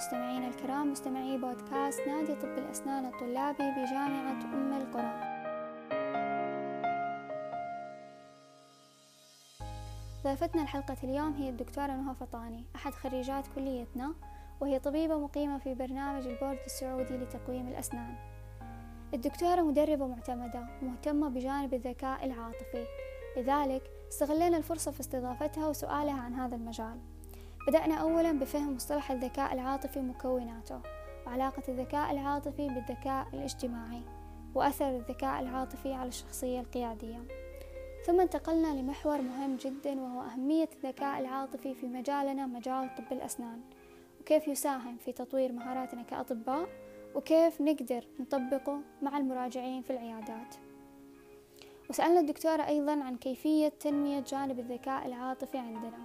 مستمعينا الكرام مستمعي بودكاست نادي طب الأسنان الطلابي بجامعة أم القرى. ضيفتنا الحلقة اليوم هي الدكتورة نهى فطاني أحد خريجات كليتنا وهي طبيبة مقيمة في برنامج البورد السعودي لتقويم الأسنان. الدكتورة مدربة معتمدة ومهتمة بجانب الذكاء العاطفي. لذلك استغلينا الفرصة في استضافتها وسؤالها عن هذا المجال. بدأنا أولا بفهم مصطلح الذكاء العاطفي ومكوناته وعلاقة الذكاء العاطفي بالذكاء الاجتماعي وأثر الذكاء العاطفي على الشخصية القيادية. ثم انتقلنا لمحور مهم جدا وهو أهمية الذكاء العاطفي في مجالنا مجال طب الأسنان وكيف يساهم في تطوير مهاراتنا كأطباء وكيف نقدر نطبقه مع المراجعين في العيادات. وسألنا الدكتورة أيضا عن كيفية تنمية جانب الذكاء العاطفي عندنا.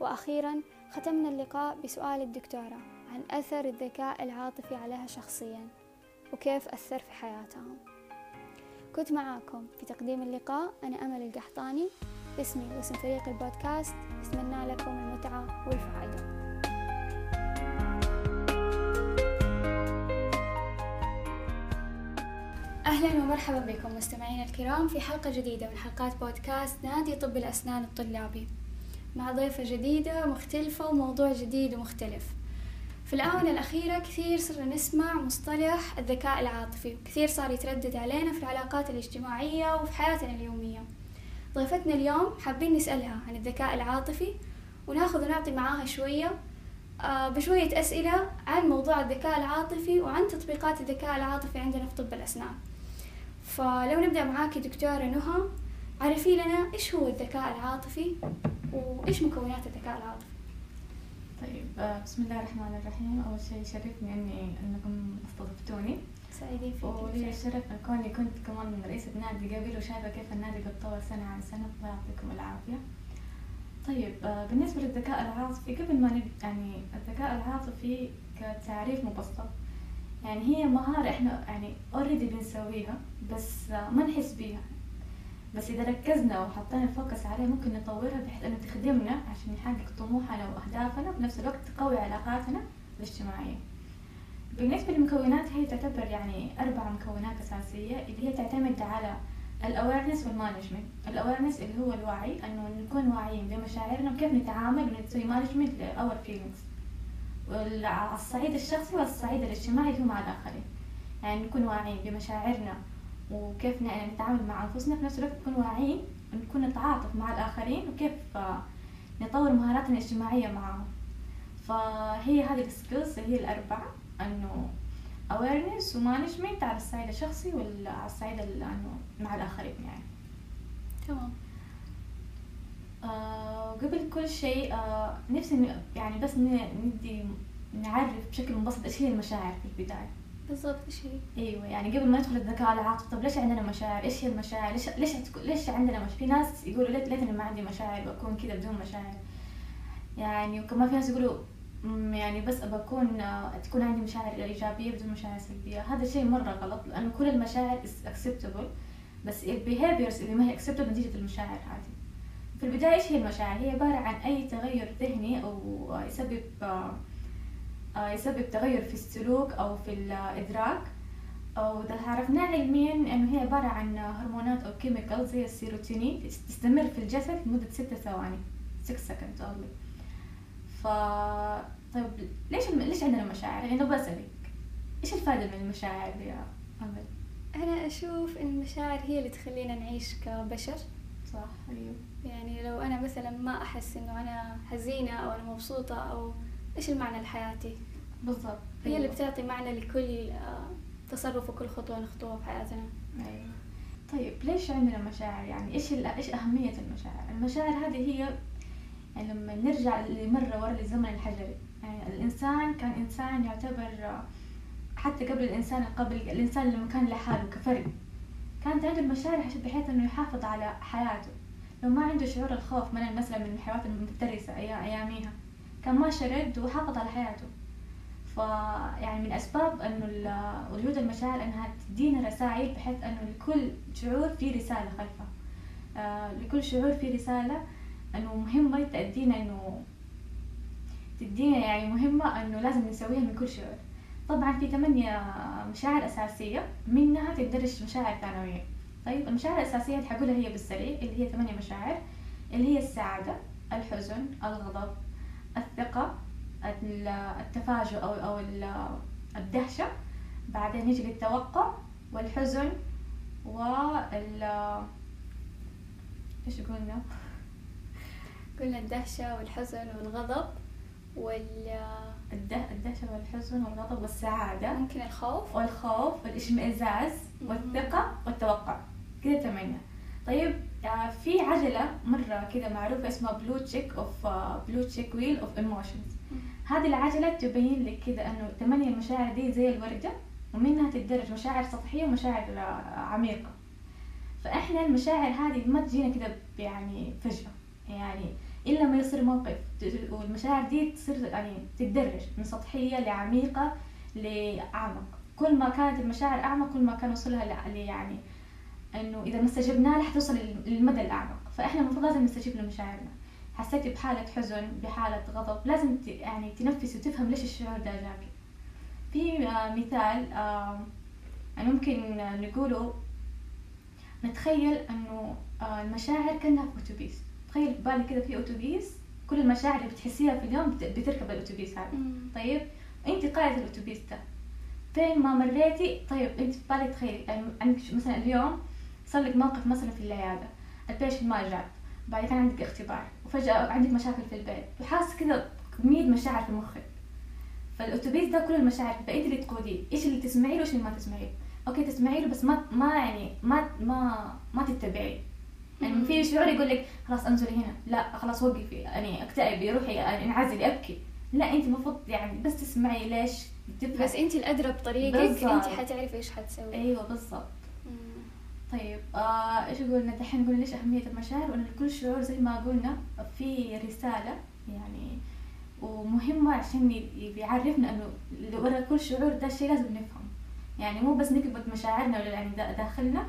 وأخيرا ختمنا اللقاء بسؤال الدكتورة عن أثر الذكاء العاطفي عليها شخصيا وكيف أثر في حياتها كنت معاكم في تقديم اللقاء أنا أمل القحطاني. باسمي واسم فريق البودكاست أتمنى لكم المتعة والفائدة. أهلا ومرحبا بكم مستمعينا الكرام في حلقة جديدة من حلقات بودكاست نادي طب الأسنان الطلابي. مع ضيفة جديدة مختلفة وموضوع جديد ومختلف. في الآونة الأخيرة كثير صرنا نسمع مصطلح الذكاء العاطفي. وكثير صار يتردد علينا في العلاقات الاجتماعية وفي حياتنا اليومية. ضيفتنا اليوم حابين نسألها عن الذكاء العاطفي وناخذ ونعطي معاها شوية آه، بشوية أسئلة عن موضوع الذكاء العاطفي وعن تطبيقات الذكاء العاطفي عندنا في طب الأسنان. فلو نبدأ معاكي دكتورة نهى عرفي لنا إيش هو الذكاء العاطفي؟ وإيش مكونات الذكاء العاطفي؟ طيب آه، بسم الله الرحمن الرحيم. أول شيء يشرفني إني إنكم استضفتوني. سعيدين فيك ولي الشرف كوني كنت كمان رئيسة نادي قبل وشايفة كيف النادي بيتطور سنة عن سنة. الله يعطيكم العافية. طيب آه، بالنسبة للذكاء العاطفي قبل ما نبدأ يعني الذكاء العاطفي كتعريف مبسط يعني هي مهارة إحنا يعني اوريدي بنسويها بس آه، ما نحس بيها. بس إذا ركزنا وحطينا ال focus عليه ممكن نطورها بحيث إنه تخدمنا عشان نحقق طموحنا وأهدافنا بنفس الوقت تقوي علاقاتنا الاجتماعية. بالنسبة للمكونات هي تعتبر يعني أربع مكونات أساسية اللي هي تعتمد على ال awareness وال management، ال awareness اللي هو الوعي إنه نكون واعيين بمشاعرنا وكيف نتعامل ونسوي management ل our feelings. على الصعيد الشخصي والصعيد الاجتماعي اللي هو مع الآخرين. يعني نكون واعيين بمشاعرنا وكيف نتعامل مع أنفسنا في نفس الوقت نكون واعيين ونكون نتعاطف مع الآخرين وكيف نطور مهاراتنا الاجتماعية معهم فهي هذه ال skills هي الأربعة إنه awareness و management على الصعيد الشخصي وعلى الصعيد إنه مع الآخرين يعني. تمام. آه قبل كل شيء آه نفسي يعني بس ندي نعرف بشكل مبسط إيش هي المشاعر في البداية. بالضبط إيش هي؟ أيوه يعني قبل ما ندخل الذكاء العاطفي طب ليش عندنا مشاعر؟ إيش هي المشاعر؟ ليش ليش ليش عندنا مشاعر؟ في ناس يقولوا ليت ليتني ما عندي مشاعر واكون كذا بدون مشاعر. يعني وكمان في ناس يقولوا يعني بس ابى اكون تكون عندي مشاعر إيجابية بدون مشاعر سلبية، هذا شيء مرة غلط لأنه كل المشاعر acceptable بس ال behaviors اللي ما هي acceptable نتيجة المشاعر هذه. في البداية إيش هي المشاعر؟ هي عبارة عن أي تغير ذهني أو يسبب آه، يسبب تغير في السلوك أو في الإدراك إذا عرفناه علميا إنه هي عبارة عن هرمونات أو chemical زي السيروتونين تستمر في الجسد لمدة ستة ثواني 6 second only ف طيب ليش ليش عندنا مشاعر؟ يعني بسألك إيش الفائدة من المشاعر يا أمل؟ أنا أشوف إن المشاعر هي اللي تخلينا نعيش كبشر صح أيوه يعني لو أنا مثلا ما أحس إنه أنا حزينة أو أنا مبسوطة أو إيش المعنى لحياتي؟ بالضبط. هي اللي بتعطي معنى لكل آه، تصرف وكل خطوة نخطوها في حياتنا. أيوة. طيب ليش عندنا مشاعر يعني إيش إيش أهمية المشاعر؟ المشاعر هذه هي يعني لما نرجع لمرة ورا للزمن الحجري. يعني الإنسان كان إنسان يعتبر حتى قبل الإنسان قبل الإنسان لما كان لحاله كفرد. كانت عنده المشاعر بحيث إنه يحافظ على حياته. لو ما عنده شعور الخوف من مثلا من الحيوانات المفترسة أياميها. كان ما شرد وحافظ على حياته. فيعني من أسباب إنه وجود المشاعر إنها تدينا رسائل بحيث إنه لكل شعور في رسالة خلفه. آه لكل شعور في رسالة إنه مهمة تأدينا إنه تدينا يعني مهمة إنه لازم نسويها من كل شعور. طبعا في ثمانية مشاعر أساسية منها تندرج مشاعر ثانوية. طيب المشاعر الأساسية حقولها هي بالسريع اللي هي ثمانية مشاعر اللي هي السعادة الحزن الغضب الثقة التفاجؤ أو أو الدهشة. بعدين يجي التوقع والحزن وال إيش قلنا؟ قلنا الدهشة والحزن والغضب وال الدهشة والحزن والغضب والسعادة ممكن الخوف. والخوف والإشمئزاز والثقة والتوقع. كذا ثمانية طيب في عجلة مرة كذا معروفة اسمها Plutchik of Plutchik wheel of emotions هذه العجلة تبين لك كذا إنه ثمانية المشاعر دي زي الوردة ومنها تدرج مشاعر سطحية ومشاعر آه، عميقة. فإحنا المشاعر هذه ما تجينا كذا يعني فجأة. يعني إلا ما يصير موقف والمشاعر دي تصير يعني تتدرج من سطحية لعميقة لأعمق. كل ما كانت المشاعر أعمق كل ما كان وصلها يعني إنه إذا ما استجبنا لها حتوصل للمدى الأعمق. فإحنا المفروض لازم نستجيب لمشاعرنا. حسيتي بحالة حزن بحالة غضب لازم يعني تنفسي وتفهم ليش الشعور ده جاك في آه، مثال يعني ممكن نقوله نتخيل إنه آه، المشاعر كأنها في أتوبيس. تخيل في بالك كذا في أتوبيس كل المشاعر اللي بتحسيها في اليوم بتركب الأتوبيس هذا. طيب؟ أنت قائد الأتوبيس ده. فين ما مريتي طيب أنت في بالك تخيلي يعني عندك مثلا اليوم صار لك موقف مثلا في العياده ال patient ما جاب بعد كان عندك اختبار وفجأة عندك مشاكل في البيت وحاسه كذا كمية مشاعر في مخك. فالأتوبيس ده كل المشاعر فانت اللي تقوديه إيش اللي تسمعي له وايش اللي ما تسمعيه okay تسمعي له بس ما ما يعني ما ما ما تتبعي. يعني في شعور يقول لك خلاص أنزلي هنا لا خلاص وقفي يعني اكتئبي روحي يعني انعزلي أبكي. لا أنت المفروض يعني بس تسمعي ليش بس أنت الأدرى بطريقك. أنت حتعرفي إيش حتسوي. أيوه بالضبط. طيب آه إيش قلنا دحين قلنا ليش أهمية المشاعر؟ وإن كل شعور زي ما قلنا في رسالة يعني ومهمه عشان بيعرفنا إنه ورا كل شعور ده الشيء لازم نفهم. يعني مو بس نكبت مشاعرنا ولا يعني داخلنا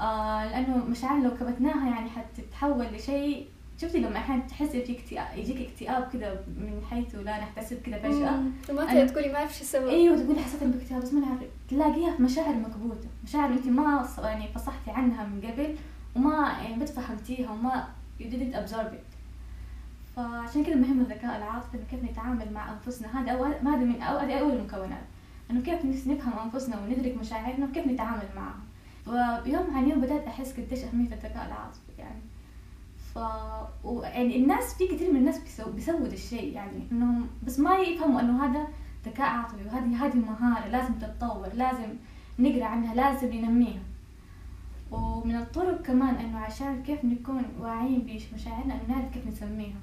آه لأنه مشاعر لو كبتناها يعني حتتحول لشيء شفتي لما أحيانا تحسي في اكتئاب يجيك اكتئاب كذا من حيث لا نحتسب كذا فجأة؟ وما تقولي ما اعرف شو أسوي أيوه تقولي حسيت باكتئاب بس ما نعرف. تلاقيها في مشاعر مكبوتة. مشاعر انت ما يعني فصحتي عنها من قبل وما يعني ما تفهمتيها وما you didn't absorb it. فعشان كذا مهم الذكاء العاطفي كيف نتعامل مع أنفسنا. هذا أول هذا من هذه أول المكونات. إنه كيف نفهم أنفسنا وندرك مشاعرنا وكيف نتعامل معها. ويوم عن يوم بدأت أحس قديش أهمية الذكاء العاطفي. و... يعني الناس في كثير من الناس بيسو... بيسووا الشيء يعني إنهم بس ما يفهموا إنه هذا ذكاء عاطفي وهذه هذه مهارة لازم تتطور لازم نقرأ عنها لازم ننميها. ومن الطرق كمان إنه عشان كيف نكون واعيين بمشاعرنا إنه نعرف كيف نسميها.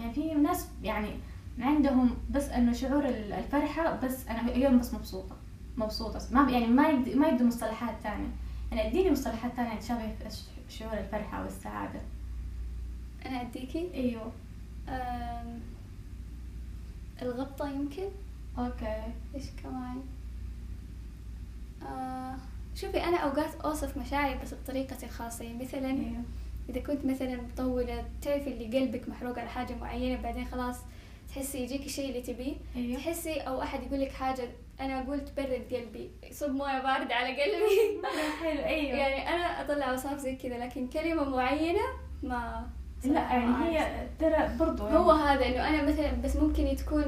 يعني في ناس يعني عندهم بس إنه شعور الفرحة بس أنا اليوم بس مبسوطة مبسوطة ما يعني ما يد... ما يدوا مصطلحات ثانية يعني اديني مصطلحات ثانية تشابه شعور الفرحة والسعادة. أنا أديكي؟ أيوه أم... الغبطة يمكن؟ أوكي إيش كمان؟ آه... شوفي أنا أوقات أوصف مشاعري بس بطريقتي الخاصة يعني مثلا أيوه. إذا كنت مثلا مطولة تعرفي اللي قلبك محروق على حاجة معينة بعدين خلاص تحسي يجيك الشيء اللي تبيه أيوه. تحسي أو أحد يقول لك حاجة أنا قلت برد قلبي صب موية باردة على قلبي حلو أيوه يعني أنا أطلع وصف زي كذا لكن كلمة معينة ما لا يعني هي ترى برضو يعني. هو هذا إنه أنا مثلا بس ممكن تكون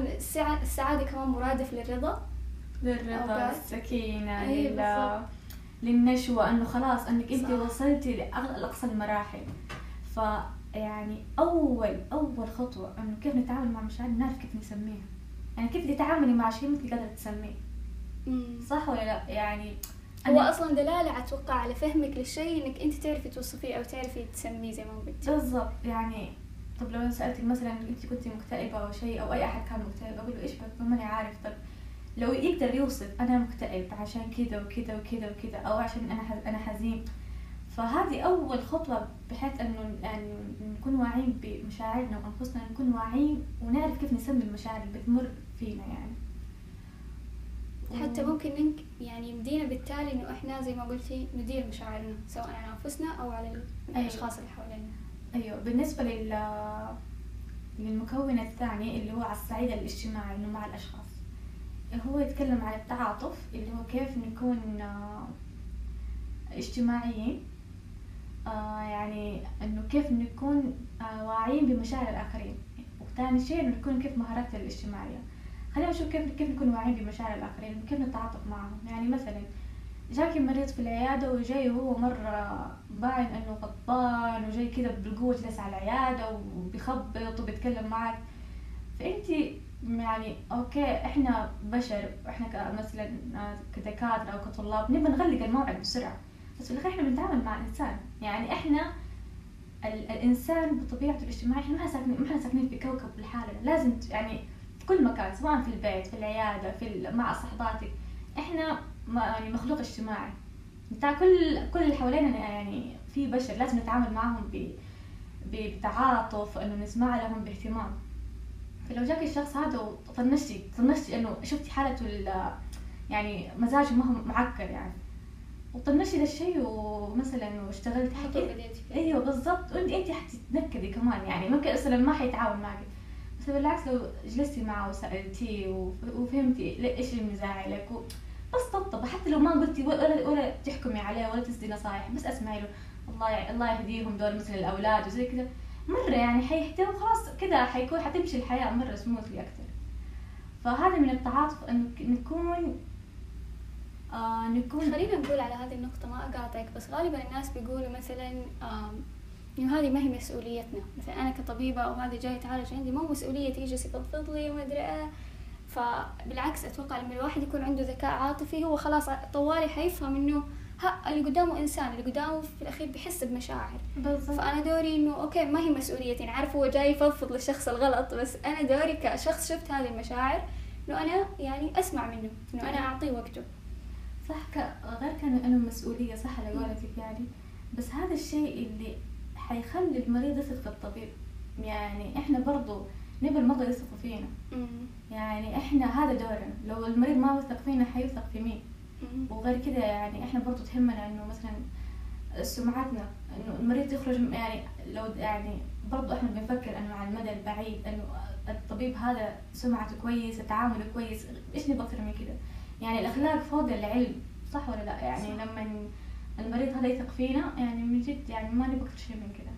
السعادة كمان مرادف للرضا. للرضا السكينة أيوة للنشوة إنه خلاص إنك أنت وصلتي لأقصى المراحل. ف يعني أول أول خطوة إنه كيف نتعامل مع مشاعرنا نعرف كيف نسميها. يعني كيف تتعاملي مع شيء مثل قادرة تسميه. صح ولا لا؟ يعني هو أصلا دلالة أتوقع على فهمك للشيء إنك أنت تعرفي توصفيه أو تعرفي تسميه زي ما قلتي. بالضبط يعني طب لو أنا سألتك مثلا أنت كنت مكتئبة أو شيء أو أي أحد كان مكتئب أقول له إيش بك؟ ماني عارف. طب لو يقدر يوصف أنا مكتئب عشان كذا وكذا وكذا وكذا أو عشان أنا أنا حزين. فهذه أول خطوة بحيث إنه يعني نكون واعيين بمشاعرنا وأنفسنا نكون واعيين ونعرف كيف نسمي المشاعر اللي بتمر فينا يعني. حتى ممكن ننك يعني يمدينا بالتالي إنه إحنا زي ما قلتي ندير مشاعرنا سواء على أنفسنا أو على أيوة. الأشخاص اللي حوالينا. أيوه. بالنسبة لل للمكون الثاني اللي هو على الصعيد الاجتماعي إنه مع الأشخاص هو يتكلم عن التعاطف اللي هو كيف نكون آه، اجتماعيين آه يعني إنه كيف نكون آه واعيين بمشاعر الآخرين. وثاني شيء إنه نكون كيف مهاراتنا الاجتماعية. خلينا نشوف كيف كيف نكون واعيين بمشاعر الآخرين كيف نتعاطف معهم. يعني مثلا جاكي مريض في العيادة وجاي وهو مرة باين إنه غضبان وجاي كذا بالقوة جلس على العيادة وبيخبط وبيتكلم معك. فأنت يعني أوكي إحنا بشر إحنا مثلا كدكاترة أو كطلاب نبغى نغلق الموعد بسرعة. بس في الاخير إحنا بنتعامل مع إنسان. يعني إحنا الإنسان بطبيعته الاجتماعية إحنا ما ساكنين ما إحنا ساكنين في كوكب لحالنا لازم يعني في كل مكان سواء في البيت في العيادة في مع صحباتك. إحنا يعني مخلوق اجتماعي. بتاع كل كل اللي حوالينا يعني في بشر لازم نتعامل معهم بتعاطف إنه نسمع لهم باهتمام. فلو جاك الشخص هذا وطنشتي طنشتي إنه شفتي حالته يعني مزاجه ما هو معكر يعني. وطنشتي ذا الشيء ومثلا واشتغلت حكي أيوه بالضبط. وانت انت حتتنكدي كمان يعني. ممكن مثلا ما حيتعاون معك. بس بالعكس لو جلستي معه وسألتيه وفهمتي إيش اللي مزعلك. بس طبطب. حتى لو ما قلتي ولا ولا تحكمي عليه ولا تسدي نصايح بس اسمعي له. الله الله يهديهم دول مثل الأولاد وزي كذا. مرة يعني حيهدوا وخلاص كذا حيكون حتمشي الحياة مرة سموثلي أكثر. فهذا من التعاطف انه نكون آه نكون خلينا نقول على هذه النقطة ما أقاطعك بس غالبا الناس بيقولوا مثلا إنه هذه ما هي مسؤوليتنا. مثلا أنا كطبيبة أو هذا جاي يتعالج عندي مو مسؤوليتي يجلس يفضفض لي وما أدري إيه. فبالعكس أتوقع لما الواحد يكون عنده ذكاء عاطفي هو خلاص طوالي حيفهم إنه ها اللي قدامه إنسان اللي قدامه في الأخير بيحس بمشاعر. بالضبط. فأنا دوري إنه أوكي ما هي مسؤوليتي. يعني عارف هو جاي يفضفض للشخص الغلط بس أنا دوري كشخص شفت هذه المشاعر إنه أنا يعني أسمع منه إنه أنا أعطيه وقته. صح غير كان إنه مسؤولية صح على قولتك يعني. بس هذا الشيء اللي حيخلي المريض يثق في الطبيب. يعني إحنا برضو نبغى المرضى يثقوا فينا. يعني إحنا هذا دورنا. لو المريض ما وثق فينا حيوثق في مين؟ وغير كذا يعني إحنا برضو تهمنا إنه مثلا سمعتنا إنه المريض يخرج يعني لو يعني برضو إحنا بنفكر إنه على المدى البعيد إنه الطبيب هذا سمعته كويسة تعامله كويس. إيش نبغى أكثر من كذا يعني الأخلاق فوق العلم صح ولا لا؟ يعني صح. لما المريض هذا يثق فينا يعني من جد يعني ما نبغى أكثر شيء من كذا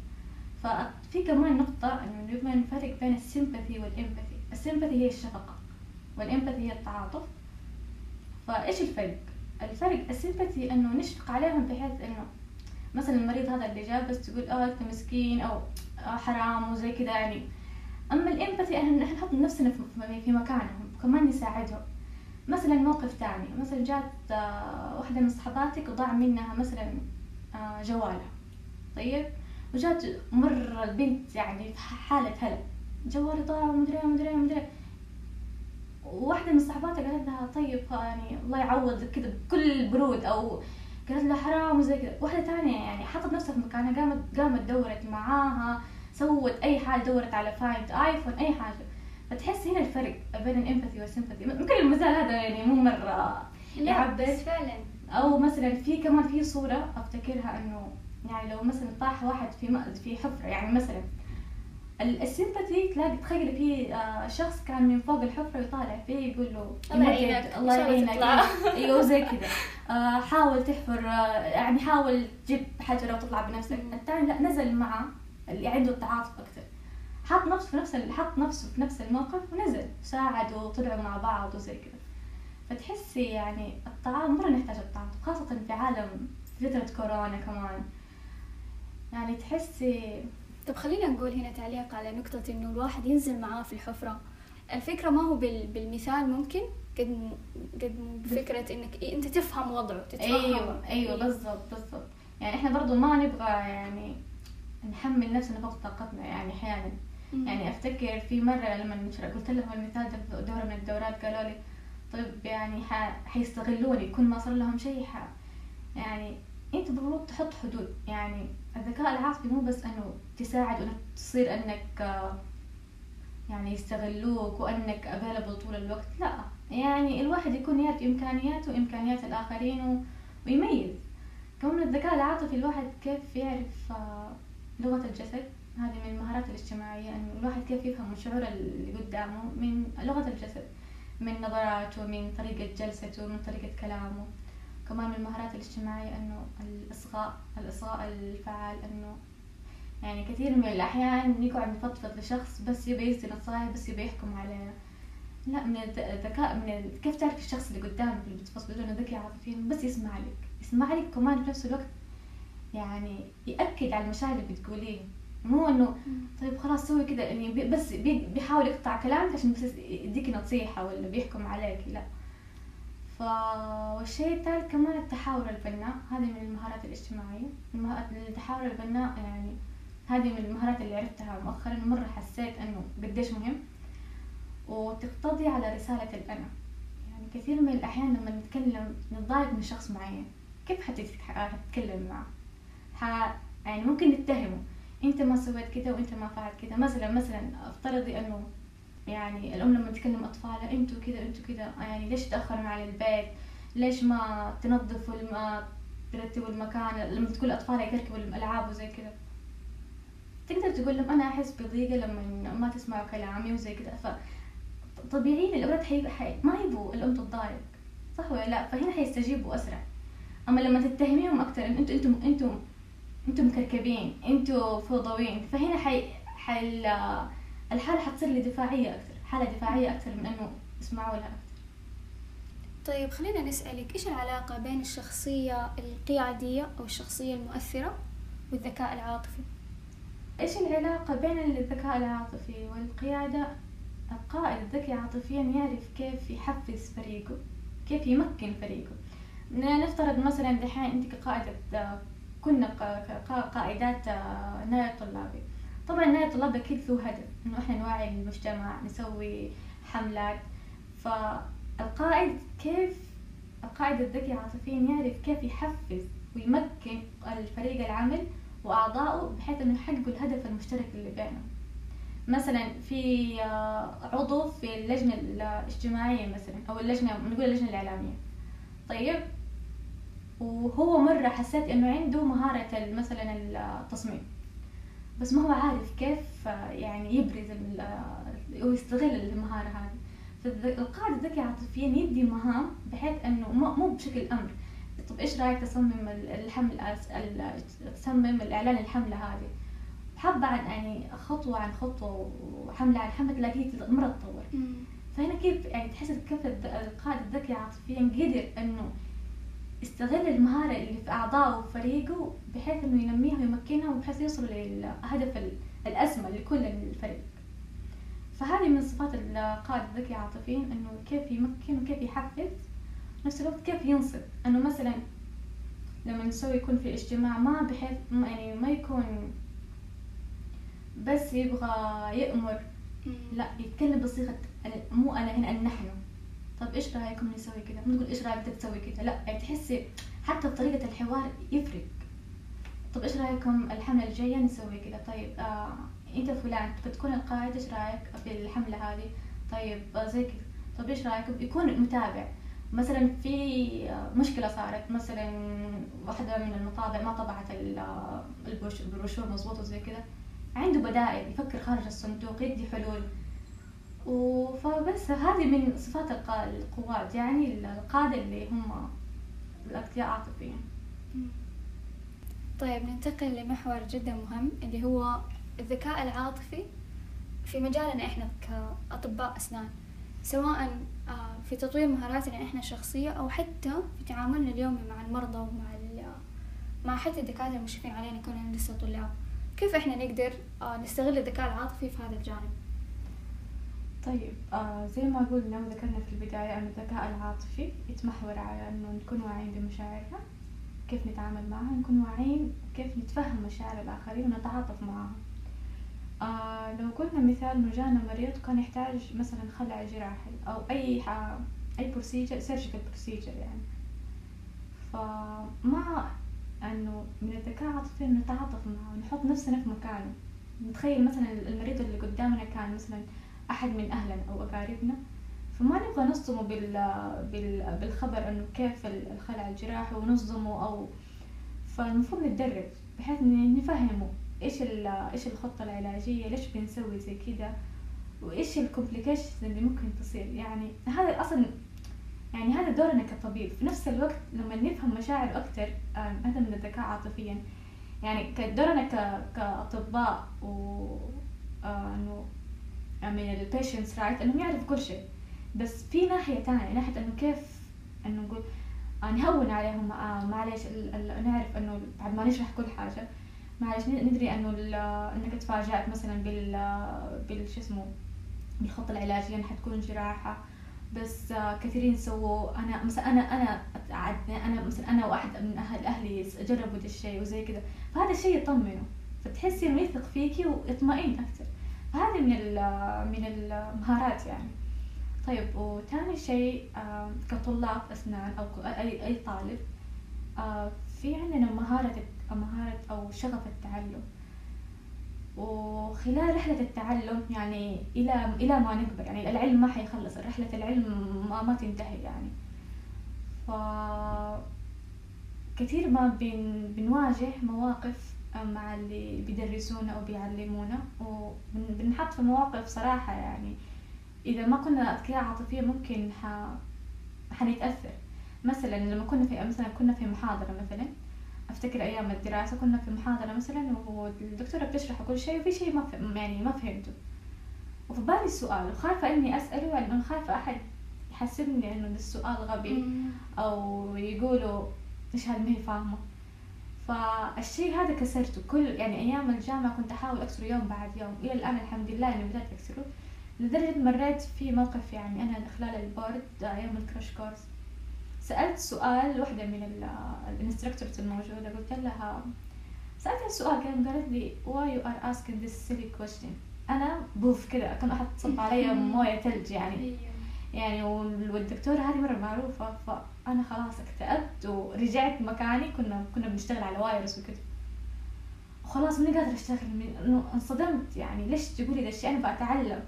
ففي كمان نقطة انه نبغى نفرق بين السيمباثي والإمباثي؟ السيمباثي هي الشفقة والإمباثي هي التعاطف. فإيش الفرق؟ الفرق السيمباثي إنه نشفق عليهم بحيث إنه مثلا المريض هذا اللي جاب بس تقول آه أنت مسكين أو آه حرام وزي كذا يعني. أما الإمباثي إحنا نحط نفسنا في مكانهم وكمان نساعدهم مثلا موقف ثاني مثلا جات آه، واحدة من صحباتك وضاع منها مثلا آه، جوالها. طيب؟ وجات مرة البنت يعني في حالة هلع. جوالي ضاع ومدري ومدري ومدري. وواحدة من صحباتها قالت لها طيب يعني الله يعوض كذا بكل برود أو قالت لها حرام وزي كذا. واحدة ثانية يعني حطت نفسها في مكانها قامت قامت دورت معاها سوت أي حاجة دورت على find iPhone أي حاجة. فتحس هنا الفرق بين ال empathy وال sympathy. ممكن المثال هذا يعني مو مرة يعبر. فعلا. أو مثلا في كمان في صورة أفتكرها إنه يعني لو مثلا طاح واحد في في حفرة يعني مثلا السيمباثي تلاقي تخيلي في آه، شخص كان من فوق الحفرة يطالع فيه يقول له الله يعينك الله يعينك. أيوه زي كذا. آه، حاول تحفر آه، يعني حاول تجيب حجرة وتطلع بنفسك. الثاني لا نزل معه اللي عنده التعاطف أكثر. حط نفسه في نفس حط نفسه في نفس الموقف ونزل. ساعدوا وطلعوا مع بعض وزي كذا. فتحسي يعني الطعام مرة نحتاج التعاطف خاصة في عالم فترة كورونا كمان. يعني تحسي طب خلينا نقول هنا تعليق على نقطة إنه الواحد ينزل معاه في الحفرة. الفكرة ما هو بالمثال ممكن؟ قد قد بفكرة إنك أنت تفهم وضعه تتفهم أيوه أيوه بالضبط بالضبط. يعني إحنا برضو ما نبغى يعني نحمل نفسنا فوق طاقتنا يعني أحيانا. يعني أفتكر في مرة لما قلت لهم المثال ده في دورة من الدورات قالوا لي طيب يعني حيستغلوني كل ما صار لهم شيء يعني أنت المفروض تحط حدود يعني الذكاء العاطفي مو بس إنه تساعد وإنك تصير إنك يعني يستغلوك وإنك افيلبل طول الوقت لا يعني الواحد يكون يعرف إمكانياته وامكانيات الآخرين ويميز. كمان الذكاء العاطفي الواحد كيف يعرف آه، لغة الجسد؟ هذه من المهارات الاجتماعية إنه الواحد كيف يفهم شعور اللي قدامه من لغة الجسد من نظراته من طريقة جلسته من طريقة كلامه. كمان من المهارات الاجتماعية إنه الإصغاء الإصغاء الفعال إنه يعني كثير من الأحيان نقعد نفضفض لشخص بس يبي يصير نصايح بس يبي يحكم علينا. لا من الذكاء من كيف تعرف الشخص اللي قدامك اللي بتفضل إنه ذكي عاطفيا بس يسمع لك. يسمع لك كمان في نفس الوقت يعني يأكد على المشاعر اللي بتقوليه مو إنه طيب خلاص سوي كذا يعني بس بيحاول يقطع كلامك عشان بس يديك نصيحة ولا بيحكم عليك لا. ف والشيء الثالث كمان التحاور البناء هذه من المهارات الاجتماعية. التحاور البناء يعني هذه من المهارات اللي عرفتها مؤخرا مرة حسيت إنه قديش مهم. وتقتضي على رسالة الأنا. يعني كثير من الأحيان لما نتكلم نتضايق من شخص معين كيف حتتكلم معه؟ ح... يعني ممكن نتهمه. انت ما سويت كذا وانت ما فعلت كذا. مثلا مثلا افترضي انه يعني الأم لما تكلم أطفالها أنتوا كذا أنتوا كذا. يعني ليش تاخروا على البيت؟ ليش ما تنظفوا ما ترتبوا المكان؟ لما تقول أطفالها يركبوا الألعاب وزي كذا. تقدر تقول لهم أنا أحس بضيقة لما ما تسمعوا كلامي وزي كذا. ف طبيعيين الأولاد حي... حي... ما يبغوا الأم تتضايق. صح ولا لا؟ فهنا حيستجيبوا أسرع. أما لما تتهميهم أكثر أنتم أنتم أنتم أنتم مكركبين أنتم فوضويين فهنا حي... حي... الحالة حتصير لي دفاعية أكثر حالة دفاعية أكثر من إنه يسمعوا لها أكثر طيب خلينا نسألك إيش العلاقة بين الشخصية القيادية أو الشخصية المؤثرة والذكاء العاطفي؟ إيش العلاقة بين الذكاء العاطفي والقيادة؟ القائد الذكي عاطفيا يعرف كيف يحفز فريقه كيف يمكن فريقه نفترض مثلا دحين أنت كقائدة كنا قائدات نادي طلابي. طبعا نادي الطلاب أكيد له هدف إنه إحنا نوعي المجتمع نسوي حملات. فالقائد كيف القائد الذكي عاطفيا يعرف كيف يحفز ويمكن الفريق العمل وأعضائه بحيث إنه يحققوا الهدف المشترك اللي بينهم. مثلا في عضو في اللجنة الاجتماعية مثلا أو اللجنة نقول اللجنة الإعلامية. طيب وهو مرة حسيت إنه عنده مهارة مثلا التصميم. بس ما هو عارف كيف يعني يبرز ويستغل المهارة هذه. فالقائد الذكي عاطفيا يدي مهام بحيث إنه مو بشكل أمر. طب إيش رأيك تصمم الحمل تصمم الإعلان الحملة هذه؟ حبة عن يعني خطوة عن خطوة وحملة عن حملة تلاقيه مرة تطور. فهنا كيف يعني تحس كيف القائد الذكي عاطفيا قدر إنه يستغل المهارة اللي في أعضائه وفريقه بحيث إنه ينميها ويمكنها وبحيث يوصلوا للهدف الأسمى لكل الفريق. فهذه من صفات القائد الذكي عاطفيا إنه كيف يمكن وكيف يحفز نفس الوقت كيف ينصت إنه مثلا لما نسوي يكون في اجتماع ما بحيث يعني ما يكون بس يبغى يأمر لا يتكلم بصيغة مو أنا هنا نحن. طب إيش رايكم نسوي كذا مو تقول إيش رأيك تسوي كذا لا يعني تحسي حتى بطريقه الحوار يفرق. طب إيش رأيكم الحملة الجاية نسوي كذا طيب آه أنت فلان بتكون القائد إيش رأيك في الحملة هذه؟ طيب آه زي كذا. طب إيش رأيكم؟ يكون متابع. مثلا في مشكلة صارت مثلا واحدة من المطابع ما طبعت البروشور مضبوط وزي كذا. عنده بدائل يفكر خارج الصندوق يدي حلول. فبس هذه من صفات القواد يعني القادة اللي هم الأذكياء عاطفيا. طيب ننتقل لمحور جدا مهم اللي هو الذكاء العاطفي في مجالنا إحنا كأطباء أسنان سواء آه، في تطوير مهاراتنا إحنا الشخصية أو حتى في تعاملنا اليومي مع المرضى ومع مع حتى الدكاترة المشرفين علينا كوننا لسه طلاب. كيف إحنا نقدر آه، نستغل الذكاء العاطفي في هذا الجانب؟ طيب آه زي ما قلنا وذكرنا في البداية أن الذكاء العاطفي يتمحور على أنه نكون واعيين بمشاعرنا كيف نتعامل معها نكون واعيين كيف نتفهم مشاعر الآخرين ونتعاطف معها. آه لو قلنا مثال إنه جانا مريض كان يحتاج مثلا خلع جراحي أو أي أي procedure surgical procedure يعني. فمع أنه من الذكاء العاطفي نتعاطف معه ونحط نفسنا في مكانه. نتخيل مثلا المريض اللي قدامنا كان مثلا أحد من أهلنا أو أقاربنا. فما نبغى نصدمه بال... بال... بالخبر إنه كيف الخلع الجراحي ونصدمه أو فالمفروض نتدرب بحيث نفهمه إيش إيش الخطة العلاجية ليش بنسوي زي كده وإيش الكومبليكيشنز اللي ممكن تصير. يعني هذا أصلا يعني هذا دورنا كطبيب. في نفس الوقت لما نفهم مشاعر أكثر هذا من الذكاء عاطفيا. يعني دورنا كأطباء و آه، إنه من ال patients right إنهم يعرفوا كل شيء. بس في ناحية ثانية ناحية إنه كيف إنه نقول آه، نهون عليهم آه معلش نعرف إنه بعد ما نشرح كل حاجة معلش ندري إنه إنك تفاجأت مثلا بال بال شو اسمه بالخطة العلاجية حتكون جراحة. بس آه كثيرين سووا. أنا مثلا أنا أنا أنا مثلا أنا وأحد من أهل أهلي جربوا ذا الشيء وزي كذا. فهذا الشيء يطمنه فتحسي إنه يثق فيكي ويطمئن أكثر. فهذه من من المهارات يعني. طيب وثاني شيء كطلاب أسنان أو أي أي طالب في عندنا مهارة مهارة أو شغف التعلم. وخلال رحلة التعلم يعني إلى إلى ما نكبر يعني العلم ما حيخلص رحلة العلم ما, ما تنتهي يعني. ف كثير ما بن بنواجه مواقف مع اللي بيدرسونا أو بيعلمونا. وبنحط في مواقف صراحة يعني إذا ما كنا أذكياء عاطفية ممكن ح... حنتأثر. مثلا لما كنا في مثلا كنا في محاضرة مثلا أفتكر أيام الدراسة كنا في محاضرة مثلا والدكتورة بتشرح كل شيء وفي شيء ما ف... يعني ما فهمته. وفي بالي السؤال وخايفة إني أسأله لأنه خايفة أحد يحسبني إنه السؤال غبي أو يقولوا إيش هذا ما هي فاهمة. فالشيء هذا كسرته. كل يعني أيام الجامعة كنت أحاول أكسره يوم بعد يوم. إلى الآن الحمد لله إني بدأت أكسره. لدرجة مريت في موقف يعني أنا خلال ال board أيام ال crash course سألت سؤال واحدة من ال instructors الموجودة قلت لها سألتها السؤال كان قالت لي why you are asking this silly question? أنا بوف كذا كان أحد صب علي موية ثلج يعني. أيوه. يعني والدكتورة هذه مرة معروفة فأنا خلاص اكتئبت ورجعت مكاني كنا كنا بنشتغل على wires وكذا وخلاص ماني قادرة أشتغل من انصدمت. يعني ليش تقولي ذا الشيء؟ أنا بتعلم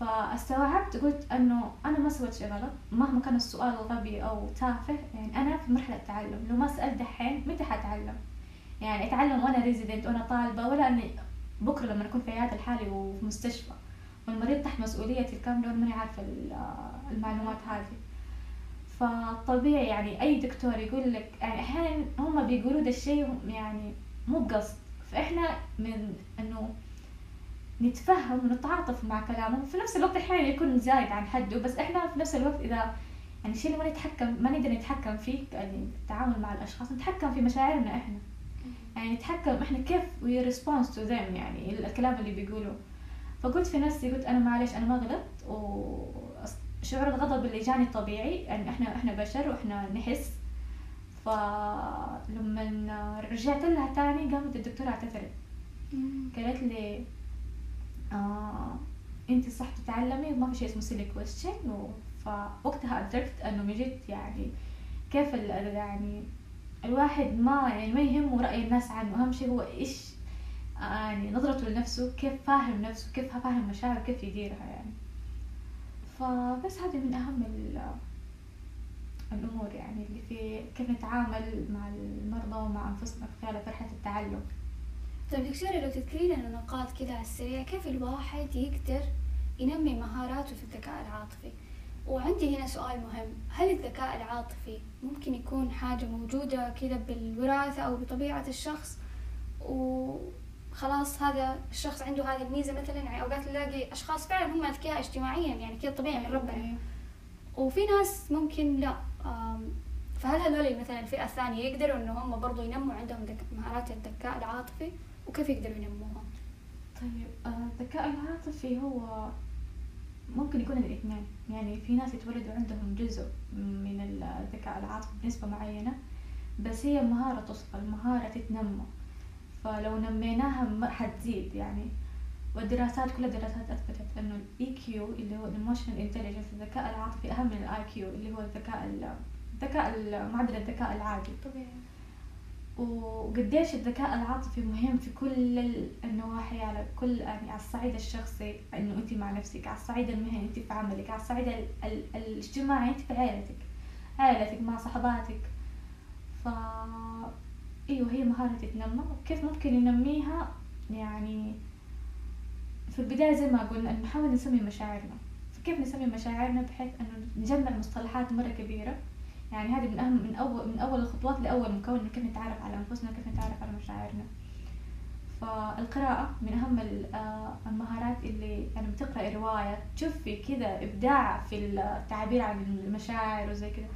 فاستوعبت قلت إنه أنا ما سويت شيء غلط. مهما كان السؤال غبي أو تافه يعني أنا في مرحلة تعلم لو ما سألت دحين متى حأتعلم؟ يعني أتعلم وأنا ريزيدنت وأنا طالبة ولا إني بكرة لما أكون في عيادة الحالي وفي مستشفى. والمريض تحت مسؤوليتي الكامله وأنا ماني عارفة المعلومات هذه. فطبيعي يعني أي دكتور يقول لك يعني أحيانا هم بيقولوا ده الشيء يعني مو بقصد فإحنا من إنه نتفهم ونتعاطف مع كلامهم. وفي نفس الوقت أحيانا يكون زايد عن حده. بس إحنا في نفس الوقت إذا يعني الشيء اللي ما نتحكم ما نقدر نتحكم فيه يعني التعامل مع الأشخاص نتحكم في مشاعرنا إحنا. يعني نتحكم إحنا كيف we response to them يعني الكلام اللي بيقولوه فقلت في نفسي قلت أنا معلش أنا ما غلطت وشعور الغضب اللي جاني طبيعي يعني إحنا إحنا بشر وإحنا نحس. فلما رجعت لها تاني قامت الدكتورة اعتذرت. قالت لي آه أنت صح تتعلمي وما في شيء اسمه silly question فوقتها أدركت أنه من جد يعني كيف يعني الواحد ما يعني ما يهمه رأي الناس عنه. أهم شيء هو إيش يعني نظرته لنفسه كيف فاهم نفسه كيف فاهم مشاعره كيف يديرها يعني. فبس هذه من أهم الأمور يعني اللي في كيف نتعامل مع المرضى ومع أنفسنا خلال مرحلة التعلم. طيب دكتورة لو تذكري لنا نقاط كذا على السريع كيف الواحد يقدر ينمي مهاراته في الذكاء العاطفي؟ وعندي هنا سؤال مهم. هل الذكاء العاطفي ممكن يكون حاجة موجودة كذا بالوراثة أو بطبيعة الشخص؟ وخلاص هذا الشخص عنده هذه الميزة مثلا يعني أوقات نلاقي أشخاص فعلا هم أذكياء اجتماعيا يعني كذا طبيعي من ربنا. وفي ناس ممكن لا. فهل هذول مثلا الفئة الثانية يقدروا إنه هم برضو ينموا عندهم مهارات الذكاء العاطفي؟ وكيف يقدروا ينموها؟ طيب آه، الذكاء العاطفي هو ممكن يكون الاثنين. يعني في ناس يتولدوا عندهم جزء من الذكاء العاطفي بنسبة معينة بس هي مهارة تصقل مهارة تتنمى فلو نميناها حتزيد يعني. والدراسات كل الدراسات أثبتت إنه ال EQ اللي هو ال emotional intelligence الذكاء العاطفي أهم من ال IQ اللي هو الذكاء الذكاء معدل الذكاء العادي. طبيعي. وقديش الذكاء العاطفي مهم في كل النواحي على كل يعني على الصعيد الشخصي إنه أنت مع نفسك على الصعيد المهني أنت في عملك على الصعيد ال ال الاجتماعي أنت في عائلتك عائلتك مع صحباتك. ف إيوه هي مهارة تتنمى. وكيف ممكن ننميها؟ يعني في البداية زي ما قلنا إن نحاول نسمي مشاعرنا. فكيف نسمي مشاعرنا؟ بحيث إنه نجمع مصطلحات مرة كبيرة. يعني هذه من أهم من أول من أول الخطوات لأول مكون كيف نتعرف على أنفسنا كيف نتعرف على مشاعرنا. فالقراءة من أهم آه، المهارات اللي يعني بتقرأ رواية. تشوفي كذا إبداع في التعبير عن المشاعر وزي كذا.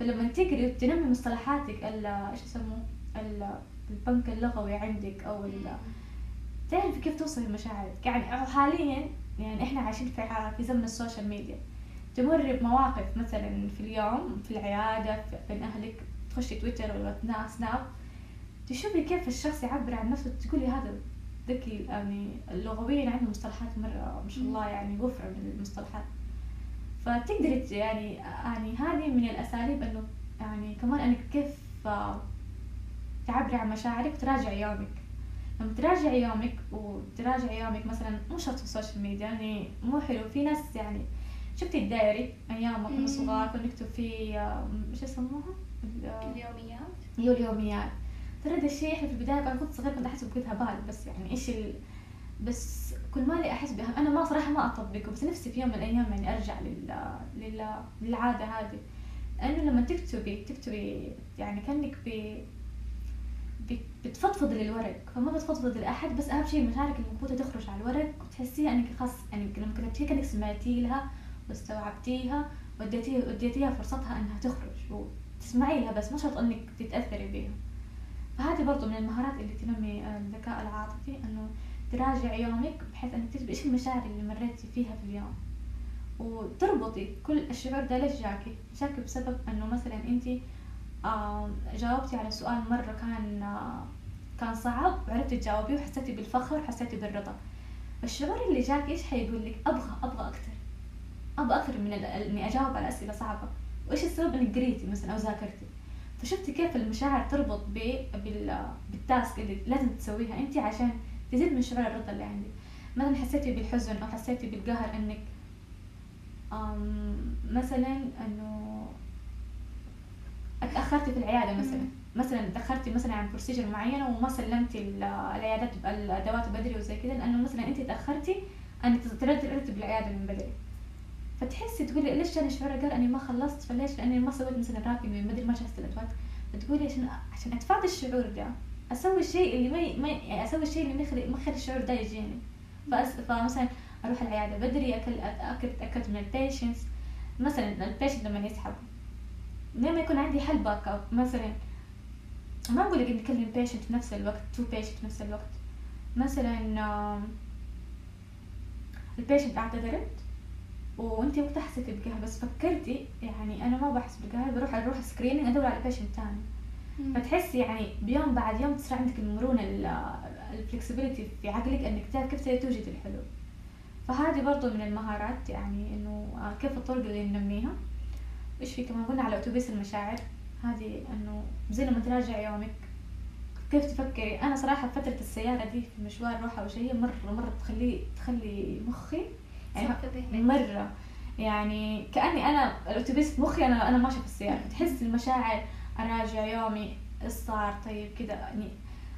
فلما تقري تنمي مصطلحاتك إيش يسموه؟ البنك اللغوي عندك أو تعرفي كيف توصفي مشاعرك يعني حاليا يعني إحنا عايشين في في زمن ال social media. تمر بمواقف مثلا في اليوم في العيادة بين أهلك تخشي تويتر ولا سناب. تشوفي كيف الشخص يعبر عن نفسه تقولي هذا ذكي يعني اللغويين عندهم مصطلحات مرة ما شاء الله يعني وفرة من المصطلحات. فتقدري يعني يعني هذه من الأساليب إنه يعني كمان إنك كيف تعبري عن مشاعرك وتراجع يومك. لما تراجع يومك وتراجع يومك مثلا مو شرط في ال social media يعني مو حلو. في ناس يعني شفتي ال diary أيام ما كنا صغار كنا نكتب فيه إيش يسموها؟ اليوميات أيوه اليوميات. ترى هذا الشيء إحنا في البداية كنت كنت صغير كنت أحس بكذا هبال بس يعني إيش ال... بس كل ما لي أحس بها أنا ما صراحة ما اطبقه بس نفسي في يوم من الأيام يعني أرجع لل... لل... للعادة هذه. لأنه لما تكتبي تكتبي يعني كأنك ب بتفضفض للورق فما بتفضفض لأحد بس أهم شيء مشاعرك المكبوته تخرج على الورق وتحسيها إنك خاص يعني لما كتبتيها كأنك سمعتي لها واستوعبتيها وديتيها وديتيها فرصتها إنها تخرج وتسمعي لها بس مو شرط إنك تتأثري بيها. فهذه برضو من المهارات اللي تنمي الذكاء العاطفي إنه تراجع يومك بحيث إنك تكتبي إيش المشاعر اللي مريتي فيها في اليوم. وتربطي كل الشعور ده ليش جاكي جاكي بسبب إنه مثلا انت جاوبتي على سؤال مرة كان كان صعب وعرفتي تجاوبيه وحسيتي بالفخر وحسيتي بالرضا. الشعور اللي جاك إيش حيقول لك؟ أبغى أبغى أكثر. أبغى أكثر من إني أجاوب على أسئلة صعبة. وإيش السبب إنك قريتي مثلا أو ذاكرتي؟ فشفتي كيف المشاعر تربط بالتاسك اللي لازم تسويها انت عشان تزيد من شعور الرضا اللي عندك. مثلا حسيتي بالحزن أو حسيتي بالقهر إنك مثلا إنه اتأخرتي في العيادة مثلا. مثلا تاخرتي مثلا عن procedure معينة وما سلمتي العيادات الأدوات بدري وزي كذا لأنه مثلا انت تاخرتي انك ترتب العياده من بدري. فتحسي تقولي ليش جاني شعور القهر أني ما خلصت؟ فليش؟ لأني ما سويت مثلا wrapping من بدري ما جهزت الأدوات. فتقولي عشان عشان اتفادى الشعور ده أسوي الشيء اللي ما ما يعني أسوي الشيء اللي ما يخلي ما يخلي الشعور ده يجيني. فأس... فمثلا أروح العيادة بدري اكل اتاكد اتاكد من ال patients مثلا ال patient لما يسحب لما يكون عندي حل back up مثلا ما أقول لك نكلم patient في نفس الوقت two patient في نفس الوقت. مثلا ال patient اعتذرت وأنت وقتها حسيتي بقهر بس فكرتي يعني أنا ما بحس بقهر بروح أروح screening أدور على patient ثاني فتحسي يعني بيوم بعد يوم تصير عندك المرونة الفلكسبيتي في عقلك إنك تعرف كيف توجد الحلول. فهذه برضو من المهارات يعني إنه آه، كيف الطرق اللي ننميها. إيش في كمان قلنا على أتوبيس المشاعر. هذه إنه زي لما تراجع يومك. كيف تفكري؟ أنا صراحة فترة السيارة دي في مشوار روحه أو شيء مرة مرة تخلي تخلي مخي يعني مرة. يعني كأني أنا الأتوبيس مخي أنا أنا ماشية في السيارة. تحس المشاعر أراجع يومي إيش صار؟ طيب كذا يعني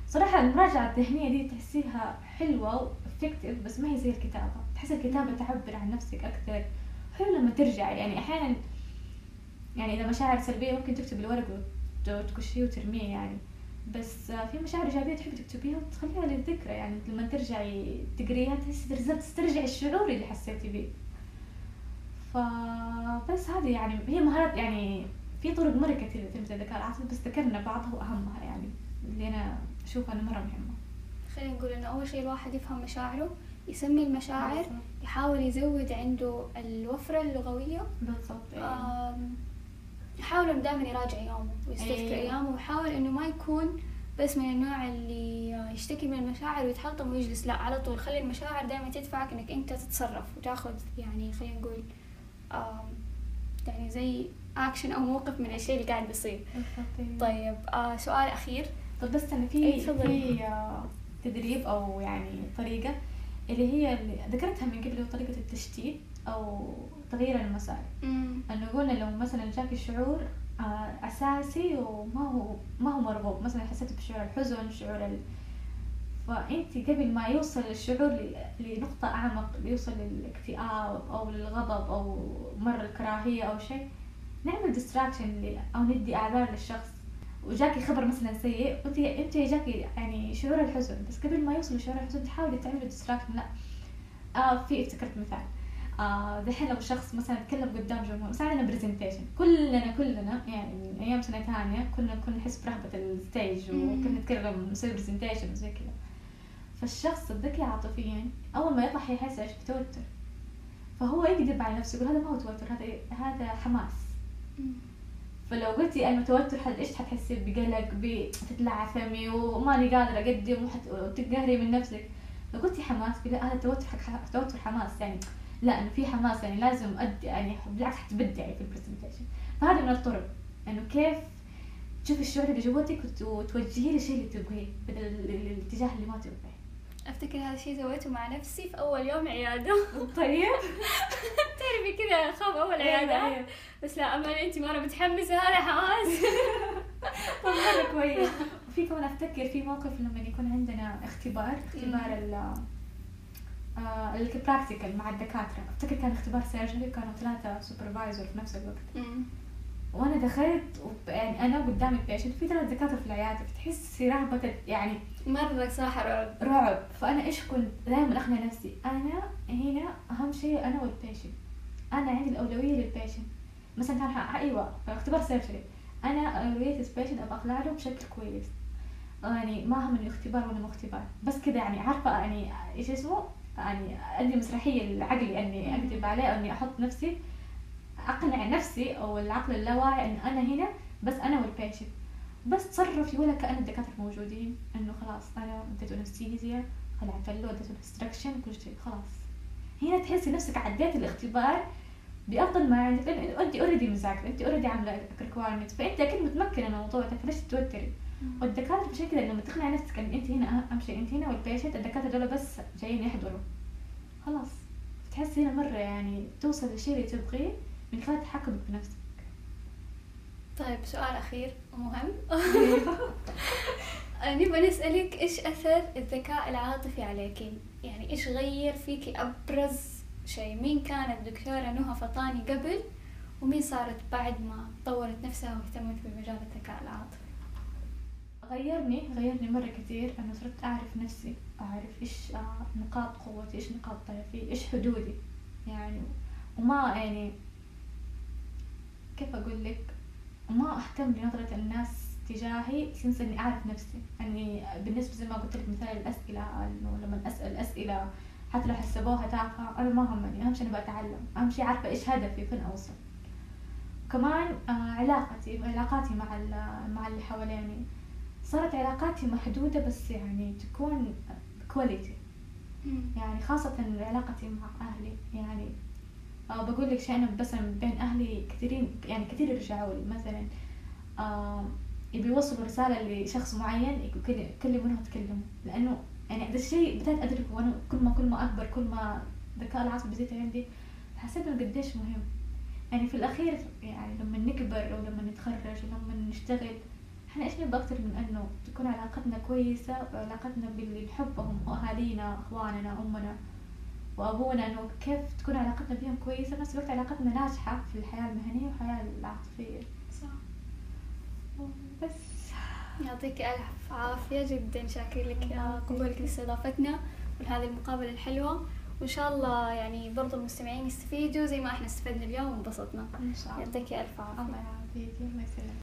صراحة المراجعة الذهنية دي تحسيها حلوة وافكتيف بس ما هي زي الكتابة. تحس الكتابة تعبر عن نفسك أكثر حلو لما ترجع يعني أحيانا يعني إذا مشاعر سلبية ممكن تكتب الورق وتكشيه وترميه يعني. بس في مشاعر إيجابية تحبي تكتبيها وتخليها للذكرى يعني لما ترجعي تقريها تحسي تسترجعي الشعور اللي حسيتي به فبس هذه يعني هي مهارات يعني في طرق مرة كثيرة لتنمية الذكاء العاطفي بس ذكرنا بعضها وأهمها يعني اللي أنا أشوفها أنها مرة مهمة. خلينا نقول إنه أول شيء الواحد يفهم مشاعره يسمي المشاعر يحاول يزود عنده الوفرة اللغوية. بالضبط. يحاول إنه دائما يراجع يومه ويستذكر أيه. أيامه ويحاول إنه ما يكون بس من النوع اللي يشتكي من المشاعر ويتحطم ويجلس. لا على طول. خلي المشاعر دائما تدفعك إنك أنت تتصرف وتاخذ يعني خلينا نقول يعني زي اكشن أو موقف من الشيء اللي قاعد بيصير. طيب آه سؤال أخير. طب بس أنا في في آه تدريب أو يعني طريقة اللي هي اللي ذكرتها من قبل طريقة التشتيت أو تغيير المسار إنه قلنا لو مثلا جاك الشعور آه أساسي وما هو ما هو مرغوب. مثلا حسيت بشعور الحزن شعور ال... فأنت قبل ما يوصل الشعور لنقطة أعمق يوصل للاكتئاب أو للغضب أو مرة الكراهية أو شيء نعمل distraction أو ندي أعذار للشخص. وجاكي خبر مثلا سيء وانت أنت جاكي يعني شعور الحزن بس قبل ما يوصل لشعور الحزن تحاولي تعملي distraction لا. آه في افتكرت مثال. دحين لو شخص مثلا تكلم قدام جمهور مثلا عندنا presentation كلنا كلنا يعني من أيام سنة ثانية كلنا كنا نحس برهبة ال stage وكنا نتكلم نسوي presentation وزي كذا. فالشخص الذكي عاطفيا أول ما يطلع يحس إيش؟ بتوتر. فهو يكذب على نفسه يقول هذا ما هو توتر هذا هذا حماس. فلو قلتي أنا توتر حد إيش حتحسي؟ بقلق بتتلعثمي وماني قادرة أقدم وتقهري من نفسك. لو قلتي حماس لا هذا توتر حق توتر حماس. يعني لا إنه في حماس يعني لازم أدي يعني بالعكس حتبدعي في ال presentation فهذا من الطرق إنه كيف تشوفي الشعور اللي جواتك وتوجهيه للشيء اللي تبغيه بدل الاتجاه اللي ما تبغيه. أفتكر هذا الشيء سويته مع نفسي في أول يوم عيادة. طيب. تعرفي كذا خاف أول أيوة، عيادة؟ أيوة. بس لا أما أنت مرة متحمسة هذا حماس. طب مره كويس. وفي كمان أفتكر في موقف لما يكون عندنا اختبار اختبار ال آه ال practical مع الدكاترة. أفتكر كان اختبار surgery كانوا ثلاثة supervisor في نفس الوقت. وأنا دخلت يعني أنا قدام ال patient في ثلاث دكاترة في العيادة. فتحسي رهبة يعني مرة صح رعب. رعب. فأنا إيش كنت دائما اقنع نفسي؟ أنا هنا أهم شيء أنا وال patient أنا عندي الأولوية لل patient مثلا كان أيوه اختبار surgery أنا أولوية ال patient أبغى اطلع له بشكل كويس. يعني ما هم انه اختبار ولا مو اختبار. بس كذا يعني عارفة يعني إيش اسمه؟ يعني ادي مسرحية لعقلي أني اكذب عليه أو أني أحط نفسي أقنع نفسي أو العقل اللاواعي انه أنا هنا بس أنا وال patient بس تصرفي ولا كأن الدكاترة موجودين إنه خلاص أنا اديته anesthesia خلعت له اديته instruction كل شيء خلاص. هنا تحسي نفسك عديت الاختبار بأفضل ما عندك انت already مذاكره انت already عاملة requirement فانت أكيد متمكنة من الموضوع فليش تتوتري؟ والدكاترة بشكل كذا لما تقنع نفسك إن أنت هنا اهم شيء أنت هنا وال patient الدكاترة دول بس جايين يحضروا خلاص تحسي هنا مرة يعني توصل للشيء اللي تبغيه من خلال تحكمك بنفسك طيب سؤال أخير ومهم نبغى نسألك إيش أثر الذكاء العاطفي عليكي؟ يعني إيش غير فيكي أبرز شيء؟ مين كانت دكتورة نهى فطاني قبل ومين صارت بعد ما طورت نفسها واهتمت بمجال الذكاء العاطفي؟ غيرني غيرني مرة كثير أنا صرت أعرف نفسي أعرف إيش آه، نقاط قوتي إيش نقاط ضعفي إيش حدودي. يعني وما يعني كيف أقول لك؟ ما أهتم بنظرة الناس تجاهي سنس إني أعرف نفسي. يعني بالنسبة زي ما قلت لك مثال الأسئلة إنه لما أسأل أسئلة حتى لو حسبوها تافهة أنا ما همني. أهم شيء إني بتعلم. أهم شيء عارفة إيش هدفي فين أوصل كمان آه علاقتي علاقاتي مع مع اللي حواليني. صارت علاقاتي محدودة بس يعني تكون كواليتي يعني خاصة علاقتي مع أهلي. يعني آه بقول لك شيء أنا بس بين أهلي كثيرين يعني كثير يرجعوا لي. مثلا آه يبي يوصلوا رسالة لشخص معين يكلمونها تكلموا لأنه يعني هذا الشيء بدأت أدركه وأنا كل ما كل ما أكبر كل ما الذكاء العاطفي بيزيد عندي حسيت إنه قديش مهم. يعني في الأخير يعني لما نكبر أو لما نتخرج ولما نشتغل إحنا إيش نبغى أكثر من انه تكون علاقتنا كويسة وعلاقتنا باللي نحبهم اهالينا اخواننا امنا وأبونا إنه كيف تكون علاقتنا بهم كويسة بنفس الوقت علاقتنا ناجحة في الحياة المهنية والحياة العاطفية. صح. بس. يعطيك ألف عافية جدا شاكر لك قبولك لاستضافتنا ولهذه المقابلة الحلوة. وإن شاء الله يعني برضو المستمعين يستفيدوا زي ما إحنا استفدنا اليوم وانبسطنا. إن شاء الله. يعطيك ألف عافية. الله يعافيك. الله يسلمك